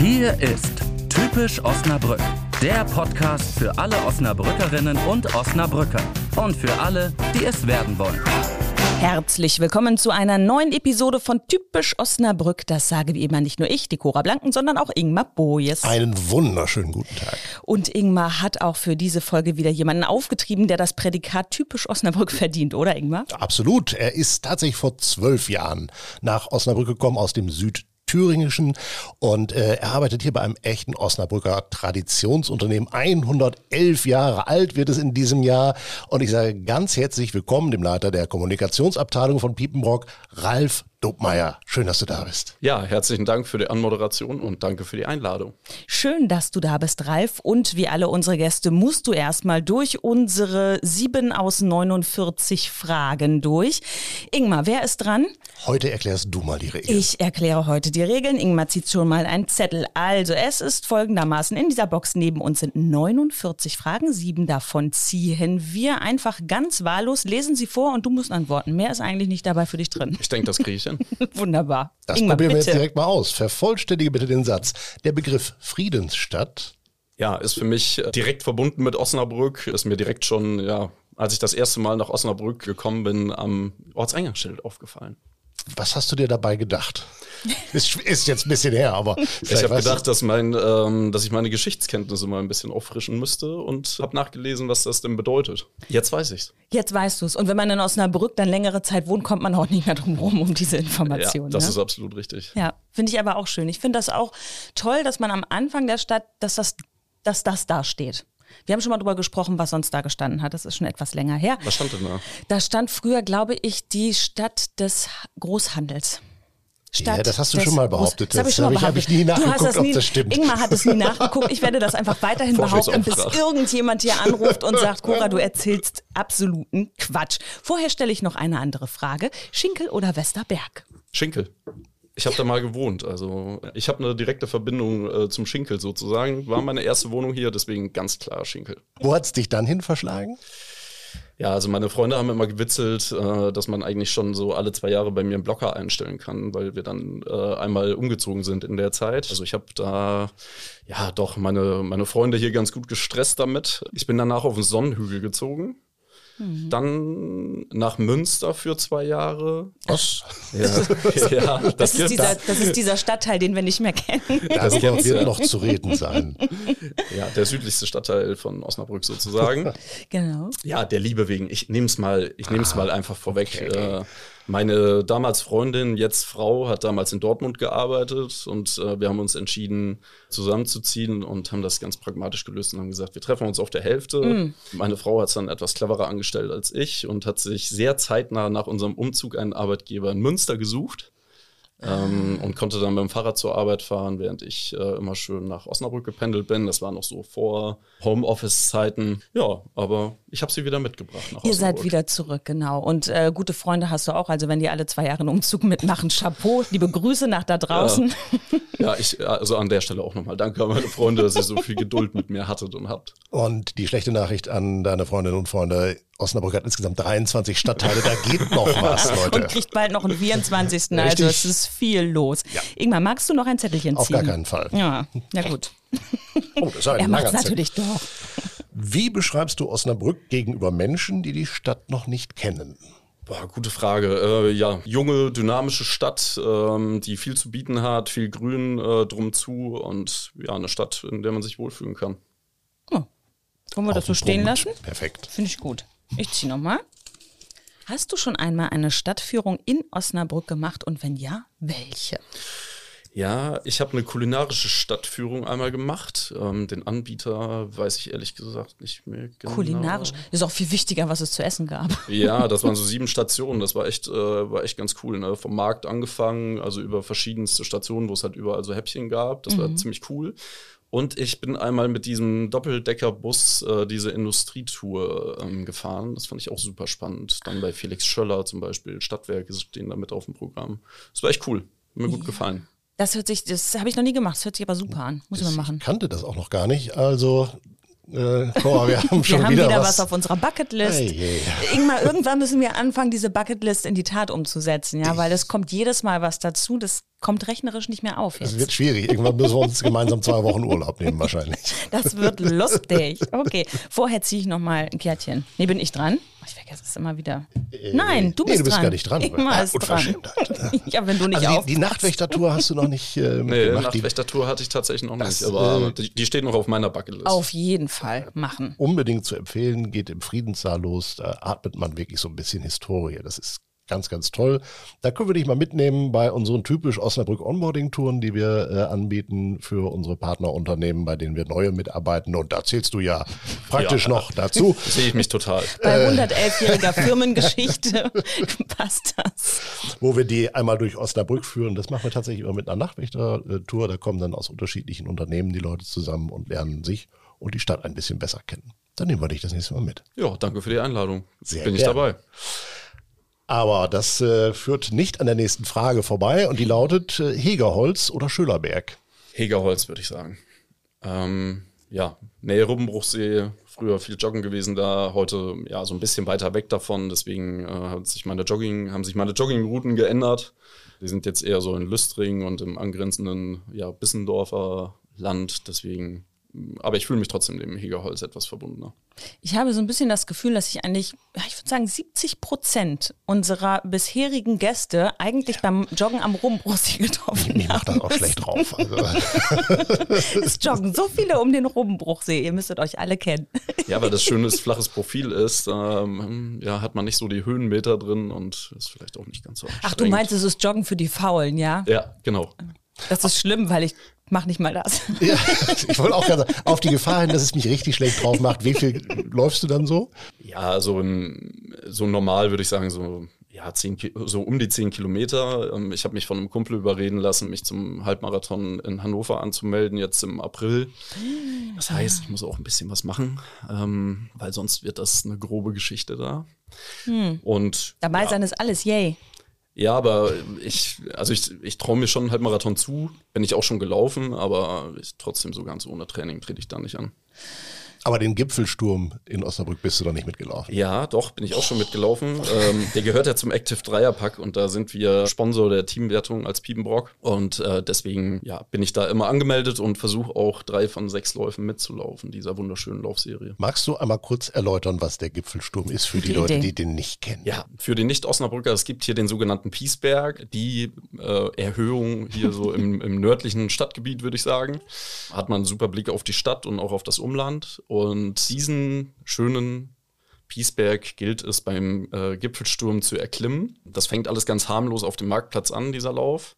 Hier ist Typisch Osnabrück, der Podcast für alle Osnabrückerinnen und Osnabrücker und für alle, die es werden wollen. Herzlich willkommen zu einer neuen Episode von Typisch Osnabrück. Das sage wie immer nicht nur ich, die Cora Blanken, sondern auch Ingmar Bojes. Einen wunderschönen guten Tag. Und Ingmar hat auch für diese Folge wieder jemanden aufgetrieben, der das Prädikat Typisch Osnabrück verdient, oder Ingmar? Absolut. Er ist tatsächlich vor zwölf Jahren nach Osnabrück gekommen aus dem Süd Thüringischen und äh, er arbeitet hier bei einem echten Osnabrücker Traditionsunternehmen. 111 Jahre alt wird es in diesem Jahr und ich sage ganz herzlich willkommen dem Leiter der Kommunikationsabteilung von Piepenbrock, Ralf Dobmeier, schön, dass du da bist. Ja, herzlichen Dank für die Anmoderation und danke für die Einladung. Schön, dass du da bist, Ralf. Und wie alle unsere Gäste musst du erstmal durch unsere 7 aus 49 Fragen durch. Ingmar, wer ist dran? Heute erklärst du mal die Regeln. Ich erkläre heute die Regeln. Ingmar zieht schon mal einen Zettel. Also, es ist folgendermaßen. In dieser Box neben uns sind 49 Fragen. Sieben davon ziehen wir einfach ganz wahllos, lesen sie vor und du musst antworten. Mehr ist eigentlich nicht dabei für dich drin. Ich denke, das kriege ich hin. Wunderbar. Das Ingmar, probieren wir jetzt direkt mal aus. Vervollständige bitte den Satz. Der Begriff Friedensstadt. Ja, ist für mich direkt verbunden mit Osnabrück. Ist mir direkt schon, ja, als ich das erste Mal nach Osnabrück gekommen bin, am Ortseingangsschild aufgefallen. Was hast du dir dabei gedacht? Ist, ist jetzt ein bisschen her, aber. Ich habe gedacht, dass, mein, ähm, dass ich meine Geschichtskenntnisse mal ein bisschen auffrischen müsste und habe nachgelesen, was das denn bedeutet. Jetzt weiß ich's. Jetzt weißt du es. Und wenn man in Osnabrück dann längere Zeit wohnt, kommt man auch nicht mehr drum herum um diese Informationen. Ja, das ne? ist absolut richtig. Ja, finde ich aber auch schön. Ich finde das auch toll, dass man am Anfang der Stadt, dass das, dass das da steht. Wir haben schon mal drüber gesprochen, was sonst da gestanden hat. Das ist schon etwas länger her. Was stand denn da? Da stand früher, glaube ich, die Stadt des Großhandels. Stadt ja, das hast du schon mal behauptet. Das, das habe ich schon mal behauptet. Hab ich nie nachgeguckt, das nie, ob das stimmt. Ingmar hat es nie nachgeguckt. Ich werde das einfach weiterhin behaupten, bis irgendjemand hier anruft und sagt, Cora, du erzählst absoluten Quatsch. Vorher stelle ich noch eine andere Frage. Schinkel oder Westerberg? Schinkel. Ich habe da mal gewohnt. Also ich habe eine direkte Verbindung äh, zum Schinkel sozusagen. War meine erste Wohnung hier, deswegen ganz klar Schinkel. Wo hat es dich dann hin verschlagen? Ja, also meine Freunde haben immer gewitzelt, äh, dass man eigentlich schon so alle zwei Jahre bei mir einen Blocker einstellen kann, weil wir dann äh, einmal umgezogen sind in der Zeit. Also ich habe da ja doch meine, meine Freunde hier ganz gut gestresst damit. Ich bin danach auf den Sonnenhügel gezogen Mhm. Dann nach Münster für zwei Jahre. Was? Ja, ja das, das, ist dieser, das, ist dieser, Stadtteil, den wir nicht mehr kennen. Das wird noch zu reden sein. Ja, der südlichste Stadtteil von Osnabrück sozusagen. genau. Ja, der Liebe wegen. Ich nehme es mal, ich nehme es ah, mal einfach vorweg. Okay. Äh, meine damals Freundin, jetzt Frau, hat damals in Dortmund gearbeitet und äh, wir haben uns entschieden, zusammenzuziehen und haben das ganz pragmatisch gelöst und haben gesagt, wir treffen uns auf der Hälfte. Mm. Meine Frau hat es dann etwas cleverer angestellt als ich und hat sich sehr zeitnah nach unserem Umzug einen Arbeitgeber in Münster gesucht ähm, und konnte dann mit dem Fahrrad zur Arbeit fahren, während ich äh, immer schön nach Osnabrück gependelt bin. Das war noch so vor Homeoffice-Zeiten. Ja, aber ich habe sie wieder mitgebracht. Nach Ihr seid wieder zurück, genau. Und äh, gute Freunde hast du auch. Also wenn die alle zwei Jahre einen Umzug mitmachen, Chapeau. Liebe Grüße nach da draußen. Ja, ja ich, also an der Stelle auch nochmal danke an meine Freunde, dass ihr so viel Geduld mit mir hattet und habt. Und die schlechte Nachricht an deine Freundinnen und Freunde, Osnabrück hat insgesamt 23 Stadtteile, da geht noch was, Leute. Und kriegt bald noch einen 24. Also Richtig. Also es ist viel los. Ja. Ingmar, magst du noch ein Zettelchen ziehen? Auf gar keinen Fall. Ja, na gut. Oh, das ist ein er macht natürlich doch. Wie beschreibst du Osnabrück gegenüber Menschen, die die Stadt noch nicht kennen? Boah, gute Frage. Äh, ja, junge, dynamische Stadt, ähm, die viel zu bieten hat, viel Grün äh, drum zu und ja, eine Stadt, in der man sich wohlfühlen kann. Oh. Wollen wir Auf das so stehen Punkt. lassen? Perfekt. Finde ich gut. Ich ziehe nochmal. Hast du schon einmal eine Stadtführung in Osnabrück gemacht und wenn ja, welche? Ja, ich habe eine kulinarische Stadtführung einmal gemacht. Ähm, den Anbieter weiß ich ehrlich gesagt nicht mehr genau. Kulinarisch ist auch viel wichtiger, was es zu essen gab. Ja, das waren so sieben Stationen. Das war echt, äh, war echt ganz cool. Ne? Vom Markt angefangen, also über verschiedenste Stationen, wo es halt überall so Häppchen gab. Das mhm. war ziemlich cool. Und ich bin einmal mit diesem Doppeldeckerbus äh, diese Industrietour ähm, gefahren. Das fand ich auch super spannend. Dann bei Felix Schöller zum Beispiel, Stadtwerke stehen da mit auf dem Programm. Das war echt cool. Hat mir gut gefallen. Das hört sich, das habe ich noch nie gemacht. Das hört sich aber super an. Muss ich mal machen. Ich kannte das auch noch gar nicht. Also äh, Cora, wir haben schon wir haben wieder, wieder was. was. auf unserer Bucketlist. Hey, hey. Ingmar, irgendwann müssen wir anfangen, diese Bucketlist in die Tat umzusetzen, ja, weil es kommt jedes Mal was dazu. Das kommt rechnerisch nicht mehr auf Es wird schwierig. Irgendwann müssen wir uns gemeinsam zwei Wochen Urlaub nehmen, wahrscheinlich. Das wird lustig. Okay, vorher ziehe ich noch mal ein Kärtchen. Nee, bin ich dran? Ich vergesse es immer wieder. Nein, du nee, bist du bist dran. gar nicht dran. Immer Ah, ist dran. Unverschämtheit. Ja, wenn du nicht Also auf. die, die Nachtwächtertour hast du noch nicht äh, Nee. Die Nachtwächtertour hatte ich tatsächlich noch Das, nicht, aber äh, die, die steht noch auf meiner Bucketlist. Auf jeden Fall machen. unbedingt zu empfehlen, geht im Friedenssaal los. Da atmet man wirklich so ein bisschen Historie. Das ist ganz, ganz toll. Da können wir dich mal mitnehmen bei unseren typisch Osnabrück Onboarding-Touren, die wir äh, anbieten für unsere Partnerunternehmen, bei denen wir neue mitarbeiten. Und da zählst du ja praktisch Ja. noch dazu. Sehe ich mich total. Bei 111-jähriger Firmengeschichte passt das. wo wir die einmal durch Osnabrück führen. Das machen wir tatsächlich immer mit einer Nachtwächter-Tour. Da kommen dann aus unterschiedlichen Unternehmen die Leute zusammen und lernen sich und die Stadt ein bisschen besser kennen. Dann nehmen wir dich das nächste Mal mit. Ja, danke für die Einladung. Sehr Bin ich gerne. dabei. Aber das äh, führt nicht an der nächsten Frage vorbei und die lautet äh, Hegerholz oder Schölerberg? Hegerholz, würde ich sagen. Ähm, ja, Nähe Rubbenbruchsee, früher viel Joggen gewesen da, heute ja so ein bisschen weiter weg davon. Deswegen äh, hat sich meine Jogging, haben sich meine Joggingrouten geändert. Die sind jetzt eher so in Lüstring und im angrenzenden ja, Bissendorfer Land. Deswegen, aber ich fühle mich trotzdem dem Hegerholz etwas verbundener. Ich habe so ein bisschen das Gefühl, dass ich eigentlich, ja, ich würde sagen, 70 Prozent unserer bisherigen Gäste eigentlich beim Joggen am Rumbruchsee getroffen Ich mach das auch schlecht drauf. Also, Es joggen so viele um den Rumbruchsee. Ihr müsstet euch alle kennen. Ja, weil das schönes flaches Profil ist, ähm, ja, hat man nicht so die Höhenmeter drin und ist vielleicht auch nicht ganz so Ach, du meinst, es ist Joggen für die Faulen, ja? Ja, genau. Das ist schlimm, weil ich mache nicht mal das. ja, ich wollte auch gerade sagen, auf die Gefahr hin, dass es mich richtig schlecht drauf macht. Wie viel läufst du dann so? Ja, so, ein, so normal würde ich sagen, so, ja, zehn, so um die 10 Kilometer. Ähm, Ich habe mich von einem Kumpel überreden lassen, mich zum Halbmarathon in Hannover anzumelden, jetzt im April. Das heißt, ich muss auch ein bisschen was machen, ähm, weil sonst wird das eine grobe Geschichte da. Und Dabei sein ist alles, yay. Ja, aber ich, also ich, ich traue mir schon einen Halbmarathon zu, bin ich auch schon gelaufen, aber ich, trotzdem so ganz ohne Training trete ich da nicht an. Aber den Gipfelsturm in Osnabrück bist du doch nicht mitgelaufen. Ja, doch, bin ich auch schon mitgelaufen. Ähm, der gehört ja zum Active Dreierpack und da sind wir Sponsor der Teamwertung als Piepenbrock. Und äh, deswegen ja, bin ich da immer angemeldet und versuche auch drei von sechs Läufen mitzulaufen, dieser wunderschönen Laufserie. Magst du einmal kurz erläutern, was der Gipfelsturm ist für die Gute Leute, Idee. die den nicht kennen? Ja, für die Nicht-Osnabrücker, es gibt hier den sogenannten Piesberg, die äh, Erhöhung hier so im, im nördlichen Stadtgebiet, würde ich sagen. Hat man einen super Blick auf die Stadt und auch auf das Umland. Und diesen schönen Piesberg gilt es beim äh, Gipfelsturm zu erklimmen. Das fängt alles ganz harmlos auf dem Marktplatz an, dieser Lauf.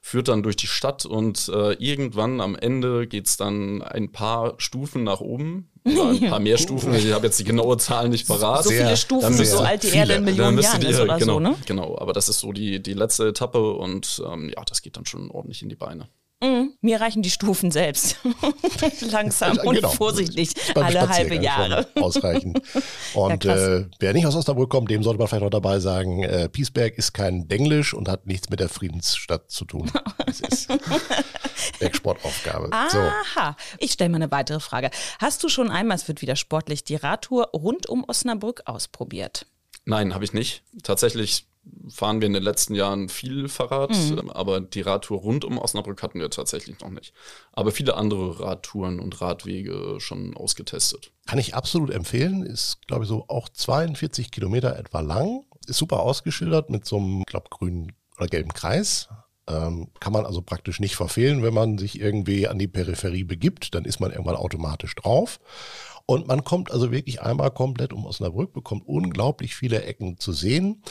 Führt dann durch die Stadt und äh, irgendwann am Ende geht's dann ein paar Stufen nach oben. Oder ein paar mehr Stufen. Ich habe jetzt die genaue Zahl nicht parat. So Sehr- viele Stufen, dann so alt die viele. Erde in Millionen Jahren ist ihr- oder genau, so, ne? Genau, aber das ist so die, die letzte Etappe und ähm, ja, das geht dann schon ordentlich in die Beine. Mhm. Mir reichen die Stufen selbst. Langsam und Genau. vorsichtig. Beim Alle halbe Jahre. Ausreichend. Und Ja, äh, wer nicht aus Osnabrück kommt, dem sollte man vielleicht noch dabei sagen, äh, Piesberg ist kein Denglisch und hat nichts mit der Friedensstadt zu tun. Das ist Bergsportaufgabe. So. Aha. Ich stelle mal eine weitere Frage. Hast du schon einmal, es wird wieder sportlich, die Radtour rund um Osnabrück ausprobiert? Nein, habe ich nicht. Tatsächlich fahren wir in den letzten Jahren viel Fahrrad, Mhm. ähm, aber die Radtour rund um Osnabrück hatten wir tatsächlich noch nicht. Aber viele andere Radtouren und Radwege schon ausgetestet. Kann ich absolut empfehlen. Ist, glaube ich, so auch 42 Kilometer etwa lang. Ist super ausgeschildert mit so einem, glaube grünen oder gelben Kreis. Ähm, kann man also praktisch nicht verfehlen, wenn man sich irgendwie an die Peripherie begibt, dann ist man irgendwann automatisch drauf. Und man kommt also wirklich einmal komplett um Osnabrück, bekommt unglaublich viele Ecken zu sehen.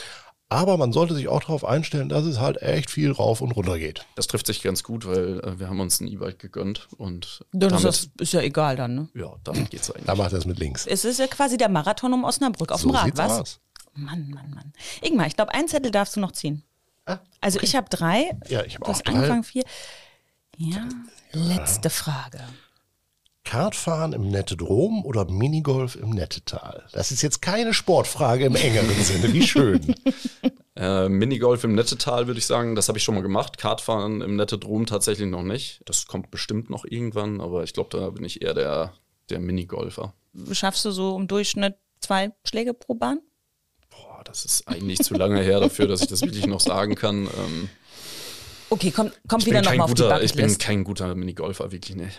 Aber man sollte sich auch darauf einstellen, dass es halt echt viel rauf und runter geht. Das trifft sich ganz gut, weil äh, wir haben uns ein E-Bike gegönnt und Dann ist, damit, das, ist ja egal dann, ne? ja, damit geht's eigentlich. Da macht er es mit links. Es ist ja quasi der Marathon um Osnabrück auf so dem Rad, sieht's was? aus. Mann, Mann, Mann. Ingmar, ich glaube, einen Zettel darfst du noch ziehen. Ah, Also ich habe drei. Ja, ich habe Du auch hast drei. angefangen vier. Ja, letzte Frage. Kartfahren im Nettedrom oder Minigolf im Nettetal? Das ist jetzt keine Sportfrage im engeren Sinne. Wie schön. Äh, Minigolf im Nettetal würde ich sagen, das habe ich schon mal gemacht. Kartfahren im Nettedrom tatsächlich noch nicht. Das kommt bestimmt noch irgendwann, aber ich glaube, da bin ich eher der, der Minigolfer. Schaffst du so im Durchschnitt zwei Schläge pro Bahn? Boah, das ist eigentlich zu lange her dafür, dass ich das wirklich noch sagen kann. Ähm, Okay, komm, komm wieder nochmal auf die guter, ich bin Bucketlist. kein guter Minigolfer, wirklich nicht.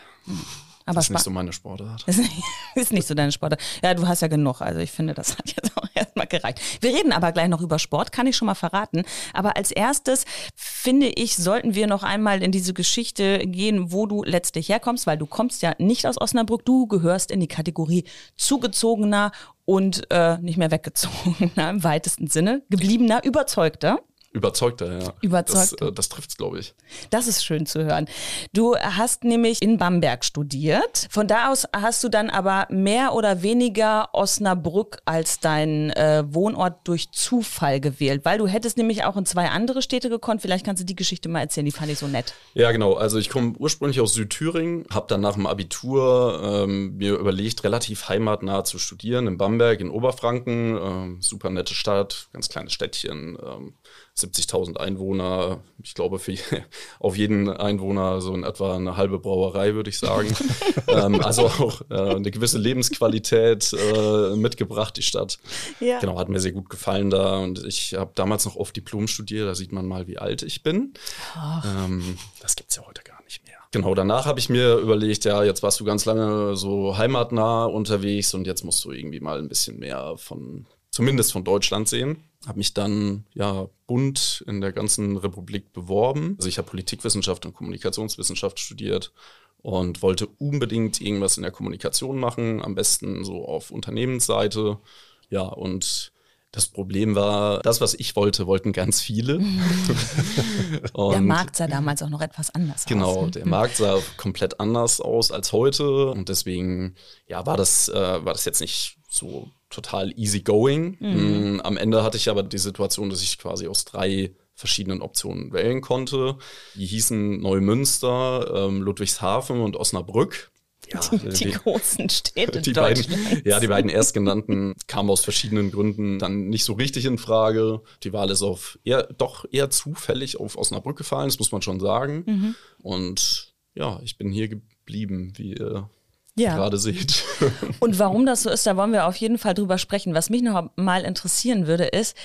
Aber Das ist nicht so meine Sportart. Das ist nicht so deine Sportart. Ja, du hast ja genug. Also ich finde, das hat jetzt auch erstmal gereicht. Wir reden aber gleich noch über Sport, kann ich schon mal verraten. Aber als erstes finde ich, sollten wir noch einmal in diese Geschichte gehen, wo du letztlich herkommst, weil du kommst ja nicht aus Osnabrück. Du gehörst in die Kategorie zugezogener und äh, nicht mehr weggezogener im weitesten Sinne, gebliebener, überzeugter. Überzeugter, ja. Überzeugter. Das, äh, das trifft's, glaube ich. Das ist schön zu hören. Du hast nämlich in Bamberg studiert. Von da aus hast du dann aber mehr oder weniger Osnabrück als dein äh, Wohnort durch Zufall gewählt, weil du hättest nämlich auch in zwei andere Städte gekonnt. Vielleicht kannst du die Geschichte mal erzählen, die fand ich so nett. Ja, genau. Also ich komme ursprünglich aus Südthüringen, habe dann nach dem Abitur ähm, mir überlegt, relativ heimatnah zu studieren in Bamberg in Oberfranken. Ähm, super nette Stadt, ganz kleines Städtchen, ähm, 70.000 Einwohner. Ich glaube, für, auf jeden Einwohner so in etwa eine halbe Brauerei, würde ich sagen. ähm, also auch äh, eine gewisse Lebensqualität äh, mitgebracht, die Stadt. Ja. Genau, hat mir sehr gut gefallen da. Und ich habe damals noch auf Diplom studiert, da sieht man mal, wie alt ich bin. Ähm, das gibt's ja heute gar nicht mehr. Genau, danach habe ich mir überlegt, ja, jetzt warst du ganz lange so heimatnah unterwegs und jetzt musst du irgendwie mal ein bisschen mehr von, zumindest von Deutschland sehen. Habe mich dann ja bunt in der ganzen Republik beworben. Also ich habe Politikwissenschaft und Kommunikationswissenschaft studiert und wollte unbedingt irgendwas in der Kommunikation machen, am besten so auf Unternehmensseite. Ja, und das Problem war, das, was ich wollte, wollten ganz viele. Der Markt sah damals auch noch etwas anders Genau, aus. der Markt sah komplett anders aus als heute und deswegen ja, war das äh, war das jetzt nicht so total easy going. Mm, Am Ende hatte ich aber die Situation, dass ich quasi aus drei verschiedenen Optionen wählen konnte. Die hießen Neumünster, ähm, Ludwigshafen und Osnabrück. Ja, Die großen Städte die beiden, ja, die beiden erstgenannten kamen aus verschiedenen Gründen dann nicht so richtig in Frage. Die Wahl ist auf eher, doch eher zufällig auf Osnabrück gefallen, das muss man schon sagen. Mhm. Und ja, ich bin hier geblieben, wie ihr Ja. gerade seht. Und warum das so ist, da wollen wir auf jeden Fall drüber sprechen. Was mich noch mal interessieren würde, ist,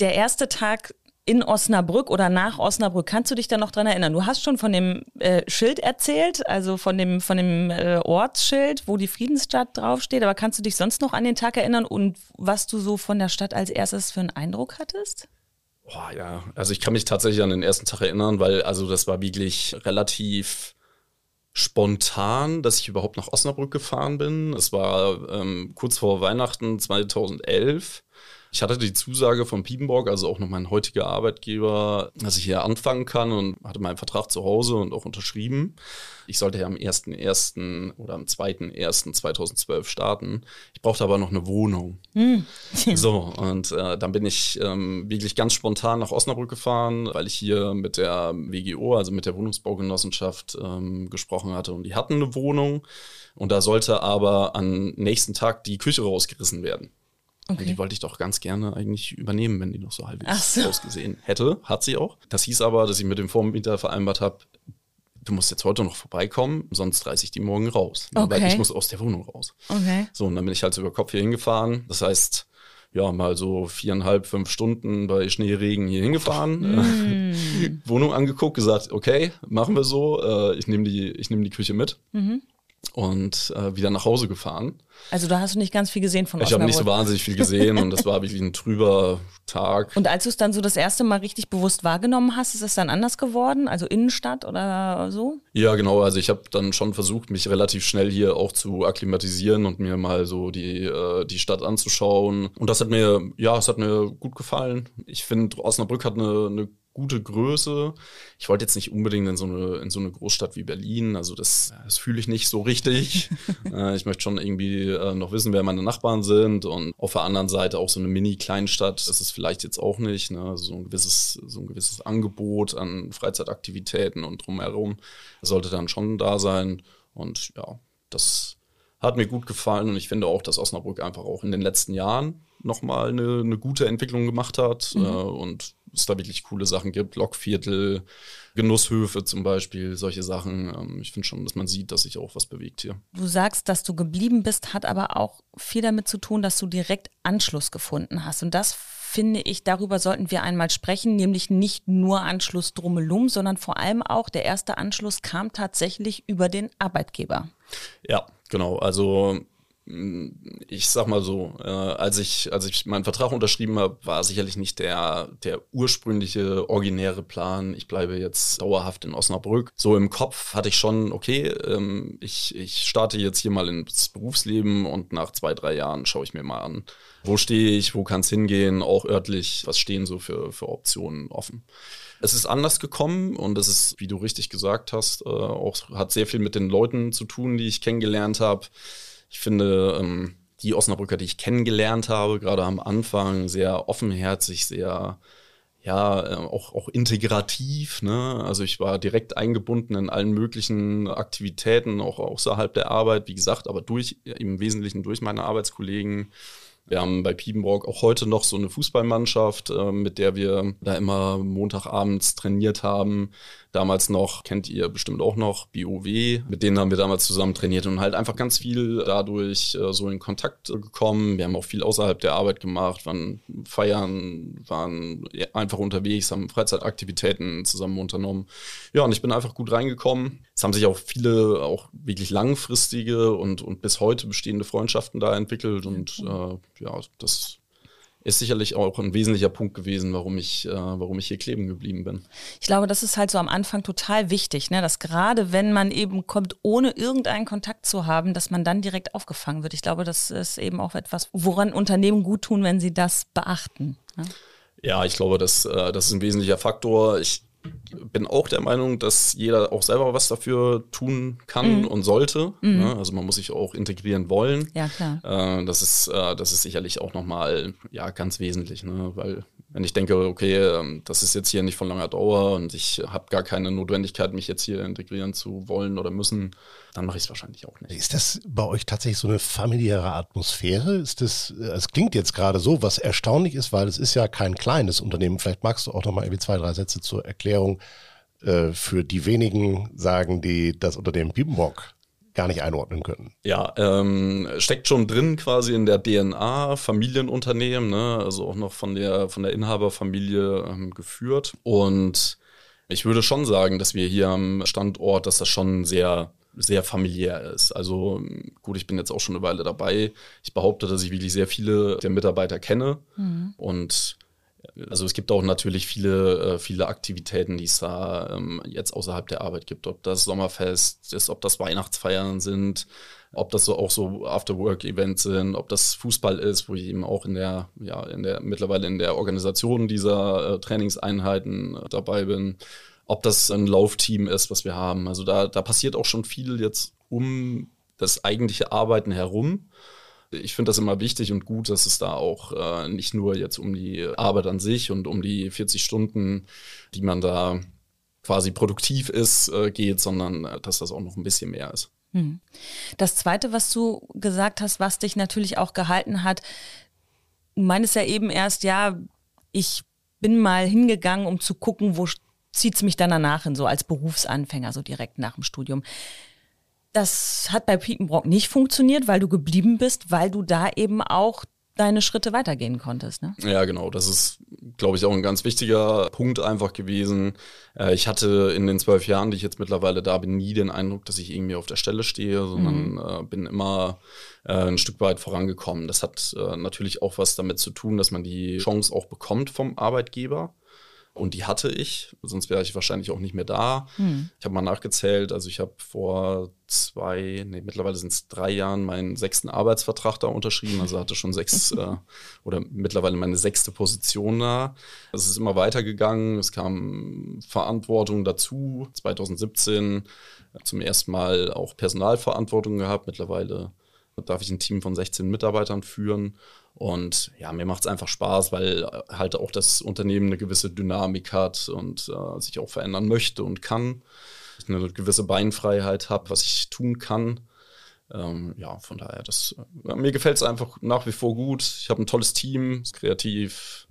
der erste Tag in Osnabrück oder nach Osnabrück, kannst du dich da noch dran erinnern? Du hast schon von dem äh, Schild erzählt, also von dem, von dem äh, Ortsschild, wo die Friedensstadt draufsteht, aber kannst du dich sonst noch an den Tag erinnern und was du so von der Stadt als erstes für einen Eindruck hattest? Boah, ja, also ich kann mich tatsächlich an den ersten Tag erinnern, weil also das war wirklich relativ spontan, dass ich überhaupt nach Osnabrück gefahren bin. Es war ähm, kurz vor Weihnachten 2011. Ich hatte die Zusage von Piepenborg, also auch noch mein heutiger Arbeitgeber, dass ich hier anfangen kann und hatte meinen Vertrag zu Hause und auch unterschrieben. Ich sollte ja am 1.1. oder am 2.1.2012 starten. Ich brauchte aber noch eine Wohnung. So, und äh, dann bin ich ähm, wirklich ganz spontan nach Osnabrück gefahren, weil ich hier mit der WGO, also mit der Wohnungsbaugenossenschaft, ähm, gesprochen hatte und die hatten eine Wohnung. Und da sollte aber am nächsten Tag die Küche rausgerissen werden. Und die wollte ich doch ganz gerne eigentlich übernehmen, wenn die noch so halbwegs so. ausgesehen hätte. Hat sie auch. Das hieß aber, dass ich mit dem Vormieter vereinbart habe, du musst jetzt heute noch vorbeikommen, sonst reiße ich die morgen raus. Ne, Weil Okay. ich muss aus der Wohnung raus. Okay. So, und dann bin ich halt so über Kopf hier hingefahren. Das heißt, ja, mal so viereinhalb, fünf Stunden bei Schneeregen hier hingefahren, äh, Wohnung angeguckt, gesagt, okay, machen wir so, äh, ich nehme die, ich nehm die Küche mit und äh, wieder nach Hause gefahren. Also da hast du nicht ganz viel gesehen von Ich habe Osnabrück. nicht so wahnsinnig viel gesehen und das war wirklich ein trüber Tag. Und als du es dann so das erste Mal richtig bewusst wahrgenommen hast, ist es dann anders geworden? Also Innenstadt oder so? Ja, genau. Also ich habe dann schon versucht, mich relativ schnell hier auch zu akklimatisieren und mir mal so die, äh, die Stadt anzuschauen. Und das hat mir, ja, es hat mir gut gefallen. Ich finde, Osnabrück hat eine, eine gute Größe. Ich wollte jetzt nicht unbedingt in so eine, in so eine Großstadt wie Berlin. Also das, das fühle ich nicht so richtig. äh, ich möchte schon irgendwie äh, noch wissen, wer meine Nachbarn sind. Und auf der anderen Seite auch so eine Mini-Kleinstadt. Das ist vielleicht jetzt auch nicht. Ne? So, ein gewisses, so ein gewisses Angebot an Freizeitaktivitäten und drumherum sollte dann schon da sein. Und ja, das hat mir gut gefallen und ich finde auch, dass Osnabrück einfach auch in den letzten Jahren nochmal eine, eine gute Entwicklung gemacht hat äh, und es da wirklich coole Sachen gibt. Lokviertel, Genusshöfe zum Beispiel, solche Sachen. Ähm, ich finde schon, dass man sieht, dass sich auch was bewegt hier. Du sagst, dass du geblieben bist, hat aber auch viel damit zu tun, dass du direkt Anschluss gefunden hast. Und das finde ich, darüber sollten wir einmal sprechen, nämlich nicht nur Anschluss drummelum, sondern vor allem auch der erste Anschluss kam tatsächlich über den Arbeitgeber. Ja, genau. Also ich sag mal so, äh, als ich als ich meinen Vertrag unterschrieben habe, war sicherlich nicht der der ursprüngliche originäre Plan. Ich bleibe jetzt dauerhaft in Osnabrück. So im Kopf hatte ich schon, okay, ähm, ich ich starte jetzt hier mal ins Berufsleben und nach zwei drei Jahren schaue ich mir mal an, wo stehe ich, wo kann es hingehen, auch örtlich, was stehen so für für Optionen offen. Es ist anders gekommen und es ist, wie du richtig gesagt hast, äh, auch hat sehr viel mit den Leuten zu tun, die ich kennengelernt habe ich finde, ähm, die Osnabrücker, die ich kennengelernt habe, gerade am Anfang, sehr offenherzig, sehr ja, äh, auch, auch integrativ. Ne? Also ich war direkt eingebunden in allen möglichen Aktivitäten, auch außerhalb der Arbeit, wie gesagt, aber durch im Wesentlichen durch meine Arbeitskollegen. Wir haben bei Piepenbrock auch heute noch so eine Fußballmannschaft, äh, mit der wir da immer Montagabends trainiert haben damals noch, kennt ihr bestimmt auch noch, BOW. Mit denen haben wir damals zusammen trainiert und halt einfach ganz viel dadurch äh, so in Kontakt gekommen. Wir haben auch viel außerhalb der Arbeit gemacht, waren feiern, waren einfach unterwegs, haben Freizeitaktivitäten zusammen unternommen. Ja, und ich bin einfach gut reingekommen. Es haben sich auch viele, auch wirklich langfristige und, und bis heute bestehende Freundschaften da entwickelt und äh, ja, das ist sicherlich auch ein wesentlicher Punkt gewesen, warum ich, äh, warum ich hier kleben geblieben bin. Ich glaube, das ist halt so am Anfang total wichtig, ne? dass gerade wenn man eben kommt, ohne irgendeinen Kontakt zu haben, dass man dann direkt aufgefangen wird. Ich glaube, das ist eben auch etwas, woran Unternehmen gut tun, wenn sie das beachten. Ne? Ja, ich glaube, das, äh, das ist ein wesentlicher Faktor. Ich bin auch der Meinung, dass jeder auch selber was dafür tun kann mhm. und sollte. Mhm. Ne? Also man muss sich auch integrieren wollen. Ja, klar. Äh, das, ist, äh, das ist sicherlich auch nochmal ja, ganz wesentlich, ne? weil wenn ich denke, okay, ähm, das ist jetzt hier nicht von langer Dauer und ich habe gar keine Notwendigkeit, mich jetzt hier integrieren zu wollen oder müssen, dann mache ich es wahrscheinlich auch nicht. Ist das bei euch tatsächlich so eine familiäre Atmosphäre? Ist das, äh, es klingt jetzt gerade so, was erstaunlich ist, weil es ist ja kein kleines Unternehmen. Vielleicht magst du auch noch mal irgendwie zwei, drei Sätze zur Erklärung äh, für die wenigen sagen, die das Unternehmen Piepenbock gar nicht einordnen können. Ja, ähm, steckt schon drin quasi in der DNA Familienunternehmen, ne? also auch noch von der, von der Inhaberfamilie ähm, geführt. Und ich würde schon sagen, dass wir hier am Standort, dass das schon sehr sehr familiär ist. Also gut, ich bin jetzt auch schon eine Weile dabei. Ich behaupte, dass ich wirklich sehr viele der Mitarbeiter kenne mhm. und also es gibt auch natürlich viele, äh, viele Aktivitäten, die es da ähm, jetzt außerhalb der Arbeit gibt. Ob das Sommerfest ist, ob das Weihnachtsfeiern sind, ob das so auch so After-Work-Events sind, ob das Fußball ist, wo ich eben auch in der, ja, in der, mittlerweile in der Organisation dieser äh, Trainingseinheiten äh, dabei bin, ob das ein Laufteam ist, was wir haben. Also da, da passiert auch schon viel jetzt um das eigentliche Arbeiten herum ich finde das immer wichtig und gut, dass es da auch äh, nicht nur jetzt um die Arbeit an sich und um die 40 Stunden, die man da quasi produktiv ist, äh, geht, sondern äh, dass das auch noch ein bisschen mehr ist. Hm. Das Zweite, was du gesagt hast, was dich natürlich auch gehalten hat, du meinst ja eben erst, ja, ich bin mal hingegangen, um zu gucken, wo zieht es mich dann danach hin, so als Berufsanfänger, so direkt nach dem Studium. Das hat bei Piepenbrock nicht funktioniert, weil du geblieben bist, weil du da eben auch deine Schritte weitergehen konntest. Ne? Ja, genau. Das ist, glaube ich, auch ein ganz wichtiger Punkt einfach gewesen. Äh, ich hatte in den zwölf Jahren, die ich jetzt mittlerweile da bin, nie den Eindruck, dass ich irgendwie auf der Stelle stehe, sondern mhm. Äh, bin immer äh, ein Stück weit vorangekommen. Das hat natürlich auch was damit zu tun, dass man die Chance auch bekommt vom Arbeitgeber. Und die hatte ich, sonst wäre ich wahrscheinlich auch nicht mehr da. Hm. Ich habe mal nachgezählt, also ich habe vor zwei, nee, mittlerweile sind es drei Jahren meinen sechsten Arbeitsvertrag da unterschrieben, also hatte schon sechs äh, oder mittlerweile meine sechste Position da. Es ist immer weitergegangen, es kam Verantwortung dazu. 2017 zum ersten Mal auch Personalverantwortung gehabt, mittlerweile darf ich ein Team von 16 Mitarbeitern führen. Und ja, mir macht es einfach Spaß, weil äh, halt auch das Unternehmen eine gewisse Dynamik hat und äh, sich auch verändern möchte und kann. Ich eine gewisse Beinfreiheit habe, was ich tun kann. Ähm, ja, von daher, das, äh, mir gefällt es einfach nach wie vor gut. Ich habe ein tolles Team, ist kreativ,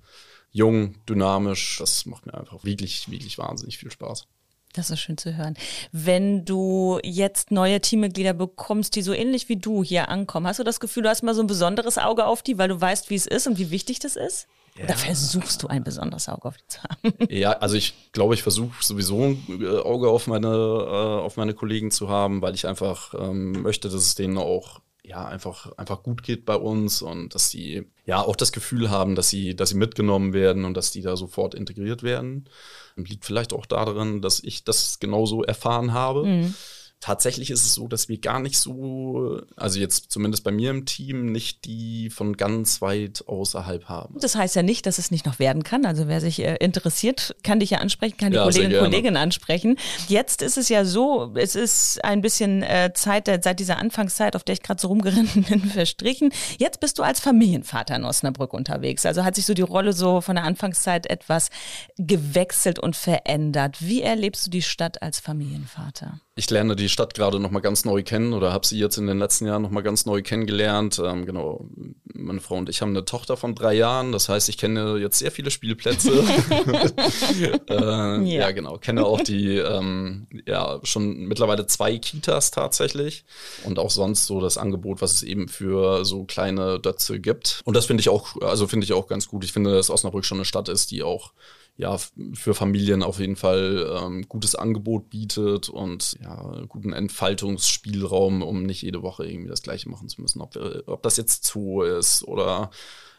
jung, dynamisch. Das macht mir einfach wirklich, wirklich wahnsinnig viel Spaß. Das ist schön zu hören. Wenn du jetzt neue Teammitglieder bekommst, die so ähnlich wie du hier ankommen, hast du das Gefühl, du hast mal so ein besonderes Auge auf die, weil du weißt, wie es ist und wie wichtig das ist? Oder versuchst du ein besonderes Auge auf die zu haben? Ja, also ich glaube, ich versuche sowieso ein äh, Auge auf meine, äh, auf meine Kollegen zu haben, weil ich einfach ähm, möchte, dass es denen auch ja, einfach, einfach gut geht bei uns und dass sie ja auch das Gefühl haben, dass sie, dass sie mitgenommen werden und dass die da sofort integriert werden. Liegt vielleicht auch daran, dass ich das genauso erfahren habe. Mhm. Tatsächlich ist es so, dass wir gar nicht so, also jetzt zumindest bei mir im Team, nicht die von ganz weit außerhalb haben. Das heißt ja nicht, dass es nicht noch werden kann. Also wer sich äh, interessiert, kann dich ja ansprechen, kann die ja, Kolleginnen und Kollegen ansprechen. Jetzt ist es ja so, es ist ein bisschen äh, Zeit, seit dieser Anfangszeit, auf der ich gerade so rumgeritten bin, verstrichen. Jetzt bist du als Familienvater in Osnabrück unterwegs. Also hat sich so die Rolle so von der Anfangszeit etwas gewechselt und verändert. Wie erlebst du die Stadt als Familienvater? Ich lerne die Stadt gerade nochmal ganz neu kennen oder habe sie jetzt in den letzten Jahren nochmal ganz neu kennengelernt. Ähm, genau, meine Frau und ich haben eine Tochter von drei Jahren, das heißt, ich kenne jetzt sehr viele Spielplätze. äh, ja. ja. genau, kenne auch die, ähm, ja, schon mittlerweile zwei Kitas tatsächlich und auch sonst so das Angebot, was es eben für so kleine Dötze gibt. Und das finde ich auch, also finde ich auch ganz gut. Ich finde, dass Osnabrück schon eine Stadt ist, die auch ja, für Familien auf jeden Fall ähm, gutes Angebot bietet und ja, guten Entfaltungsspielraum, um nicht jede Woche irgendwie das Gleiche machen zu müssen. Ob, ob das jetzt Zoo ist oder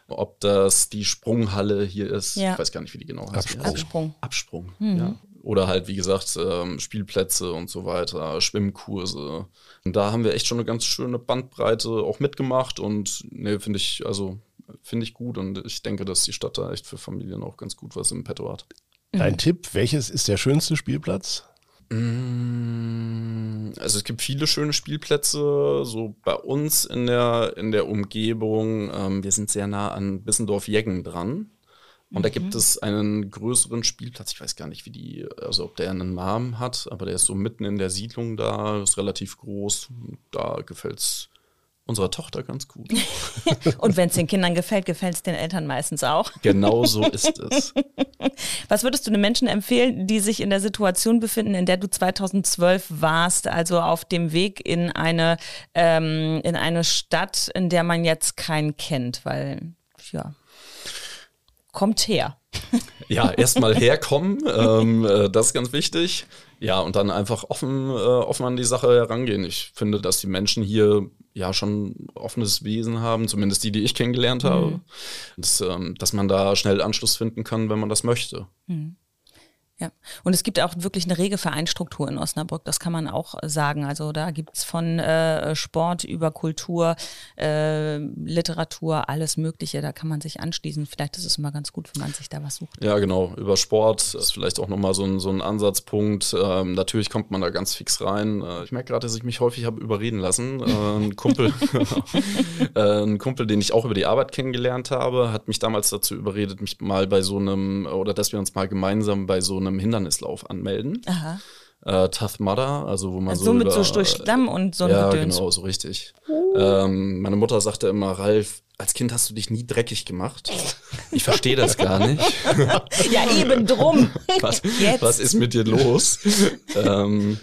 ob das die Sprunghalle hier ist. Ja. Ich weiß gar nicht, wie die genau heißt. Absprung. Absprung. Absprung, mhm. ja. Oder halt, wie gesagt, ähm, Spielplätze und so weiter, Schwimmkurse. Und da haben wir echt schon eine ganz schöne Bandbreite auch mitgemacht und ne, finde ich, also finde ich gut und ich denke, dass die Stadt da echt für Familien auch ganz gut was im Petto hat. Dein mhm. Tipp, welches ist der schönste Spielplatz? Mm, also es gibt viele schöne Spielplätze, so bei uns in der, in der Umgebung. Ähm, wir sind sehr nah an Bissendorf-Jeggen dran. Und mhm. da gibt es einen größeren Spielplatz, ich weiß gar nicht, wie die, also ob der einen Namen hat, aber der ist so mitten in der Siedlung da, ist relativ groß. Da gefällt es unserer Tochter ganz gut. Und wenn es den Kindern gefällt, gefällt es den Eltern meistens auch. Genau so ist es. Was würdest du den Menschen empfehlen, die sich in der Situation befinden, in der du 2012 warst, also auf dem Weg in eine, ähm, in eine Stadt, in der man jetzt keinen kennt? Weil, ja, kommt her. Ja, erstmal herkommen, ähm, äh, das ist ganz wichtig. Ja, und dann einfach offen, äh, offen an die Sache herangehen. Ich finde, dass die Menschen hier ja schon offenes Wesen haben, zumindest die, die ich kennengelernt habe. Mhm. Das, ähm, dass man da schnell Anschluss finden kann, wenn man das möchte. Mhm. Ja, und es gibt auch wirklich eine rege Vereinsstruktur in Osnabrück, das kann man auch sagen. Also da gibt es von äh, Sport über Kultur, äh, Literatur, alles Mögliche, da kann man sich anschließen. Vielleicht ist es immer ganz gut, wenn man sich da was sucht. Ja, genau. Über Sport ist vielleicht auch nochmal so ein, so ein Ansatzpunkt. Ähm, natürlich kommt man da ganz fix rein. Äh, ich merke gerade, dass ich mich häufig habe überreden lassen. Äh, ein Kumpel, äh, ein Kumpel, den ich auch über die Arbeit kennengelernt habe, hat mich damals dazu überredet, mich mal bei so einem, oder dass wir uns mal gemeinsam bei so einem einem Hindernislauf anmelden. Aha. Äh, Tough Mudder, also wo man also so. So mit über, so durch Schlamm und so Ja, Gedöns. genau, so richtig. Uh. Ähm, meine Mutter sagte immer, Ralf, als Kind hast du dich nie dreckig gemacht. Ich verstehe das gar nicht. ja, eben drum. Was, was ist mit dir los? ähm,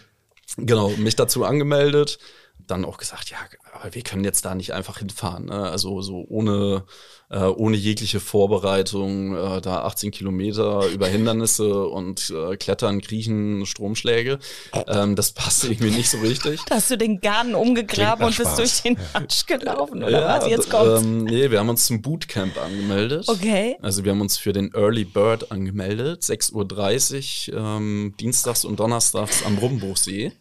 genau, mich dazu angemeldet, dann auch gesagt, ja, aber wir können jetzt da nicht einfach hinfahren. Ne? Also so ohne äh, ohne jegliche Vorbereitung, äh, da 18 Kilometer über Hindernisse und äh, Klettern, Kriechen, Stromschläge. Ähm, das passt irgendwie nicht so richtig. Da hast du den Garten umgegraben und bist durch den Matsch gelaufen, oder ja, was? Jetzt kommt's. Ähm, nee, wir haben uns zum Bootcamp angemeldet. Okay. Also wir haben uns für den Early Bird angemeldet, 6.30 Uhr, ähm, dienstags und donnerstags am Rummbruchsee.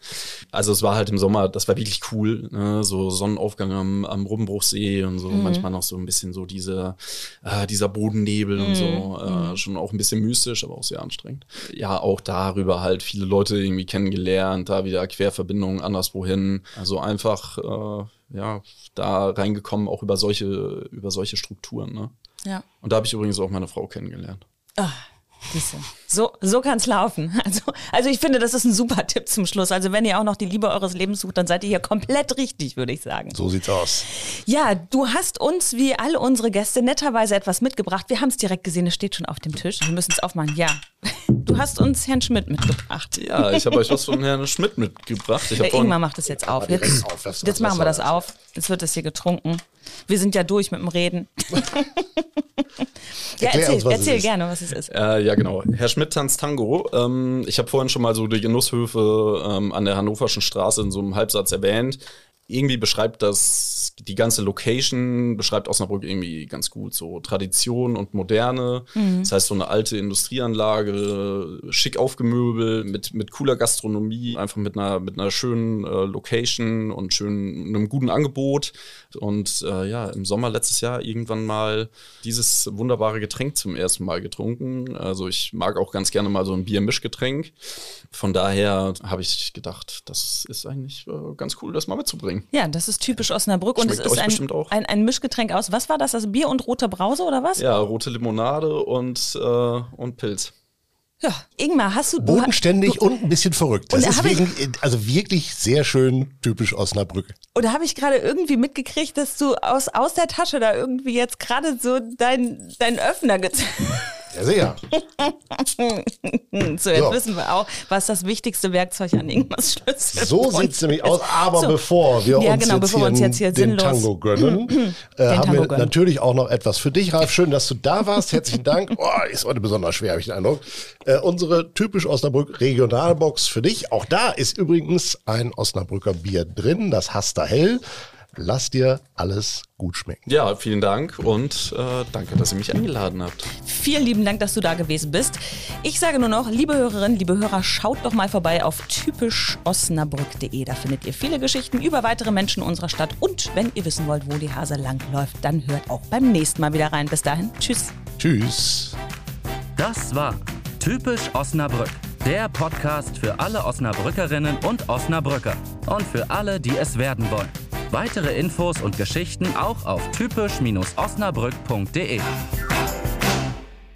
Also es war halt im Sommer, das war wirklich cool, ne? so Sonnenaufgang am, am Rummbruchsee und so, mhm. manchmal noch so ein bisschen so diese äh, dieser Bodennebel mhm. und so. Äh, mhm. schon auch ein bisschen mystisch, aber auch sehr anstrengend. Ja, auch darüber halt viele Leute irgendwie kennengelernt, da wieder Querverbindungen anderswohin. Also einfach, äh, ja, da reingekommen, auch über solche, über solche Strukturen. Ne? Ja. Und da habe ich übrigens auch meine Frau kennengelernt. Ah, diese. So, so kann es laufen. Also, also ich finde, das ist ein super Tipp zum Schluss. Also wenn ihr auch noch die Liebe eures Lebens sucht, dann seid ihr hier komplett richtig, würde ich sagen. So sieht's aus. Ja, du hast uns wie alle unsere Gäste netterweise etwas mitgebracht. Wir haben es direkt gesehen, es steht schon auf dem Tisch. Wir müssen es aufmachen. Ja, du hast uns Herrn Schmidt mitgebracht. Ja, ich habe euch was von Herrn Schmidt mitgebracht. Ich Der Ingmar macht es jetzt auf. Jetzt, auf, das- jetzt was machen wir das das? auf. Jetzt wird das hier getrunken. Wir sind ja durch mit dem Reden. ja, erzähl, uns, erzähl gerne, was es ist. Äh, ja, genau. Herr Schmidt tanzt Tango. Ähm, ich habe vorhin schon mal so die Genusshöfe ähm, an der Hannoverschen Straße in so einem Halbsatz erwähnt. Irgendwie beschreibt das die ganze Location, beschreibt Osnabrück irgendwie ganz gut. So Tradition und Moderne. Das heißt, so eine alte Industrieanlage, schick aufgemöbelt, mit, mit cooler Gastronomie, einfach mit einer, mit einer schönen äh, Location und schönen, einem guten Angebot. Und äh, ja, im Sommer letztes Jahr irgendwann mal dieses wunderbare Getränk zum ersten Mal getrunken. Also ich mag auch ganz gerne mal so ein Biermischgetränk. Von daher habe ich gedacht, das ist eigentlich äh, ganz cool, das mal mitzubringen. Ja, das ist typisch Osnabrück und es Schmeckt ist ein, bestimmt auch. ein, ein Mischgetränk aus, was war das? Also Bier und rote Brause oder was? Ja, rote Limonade und, äh, und Pilz. Ja. Ingmar, hast du... du Bodenständig und ein bisschen verrückt. Das ist wegen, also wirklich sehr schön typisch Osnabrück. Oder habe ich gerade irgendwie mitgekriegt, dass du aus, aus der Tasche da irgendwie jetzt gerade so dein, dein Öffner gezogen Ja, sehr. So, jetzt So. wissen wir auch, was das wichtigste Werkzeug an Ingmars Schlüssel So ist. sieht's nämlich aus. Aber So. bevor wir Ja, uns, genau, jetzt, bevor wir hier uns jetzt hier den sinnlos- Tango gönnen, äh, haben Tango wir gönnen. natürlich auch noch etwas für dich, Ralf. Schön, dass du da warst. Herzlichen Dank. Oh, ist heute besonders schwer, habe ich den Eindruck. Äh, unsere typisch Osnabrück Regionalbox für dich. Auch da ist übrigens ein Osnabrücker Bier drin, das Hasta Hell. Lass dir alles gut schmecken. Ja, vielen Dank und äh, danke, dass ihr mich eingeladen habt. Vielen lieben Dank, dass du da gewesen bist. Ich sage nur noch, liebe Hörerinnen, liebe Hörer, schaut doch mal vorbei auf typischosnabrück.de. Da findet ihr viele Geschichten über weitere Menschen unserer Stadt. Und wenn ihr wissen wollt, wo die Hase langläuft, dann hört auch beim nächsten Mal wieder rein. Bis dahin, tschüss. Tschüss. Das war Typisch Osnabrück, der Podcast für alle Osnabrückerinnen und Osnabrücker und für alle, die es werden wollen. Weitere Infos und Geschichten auch auf typisch-osnabrück.de.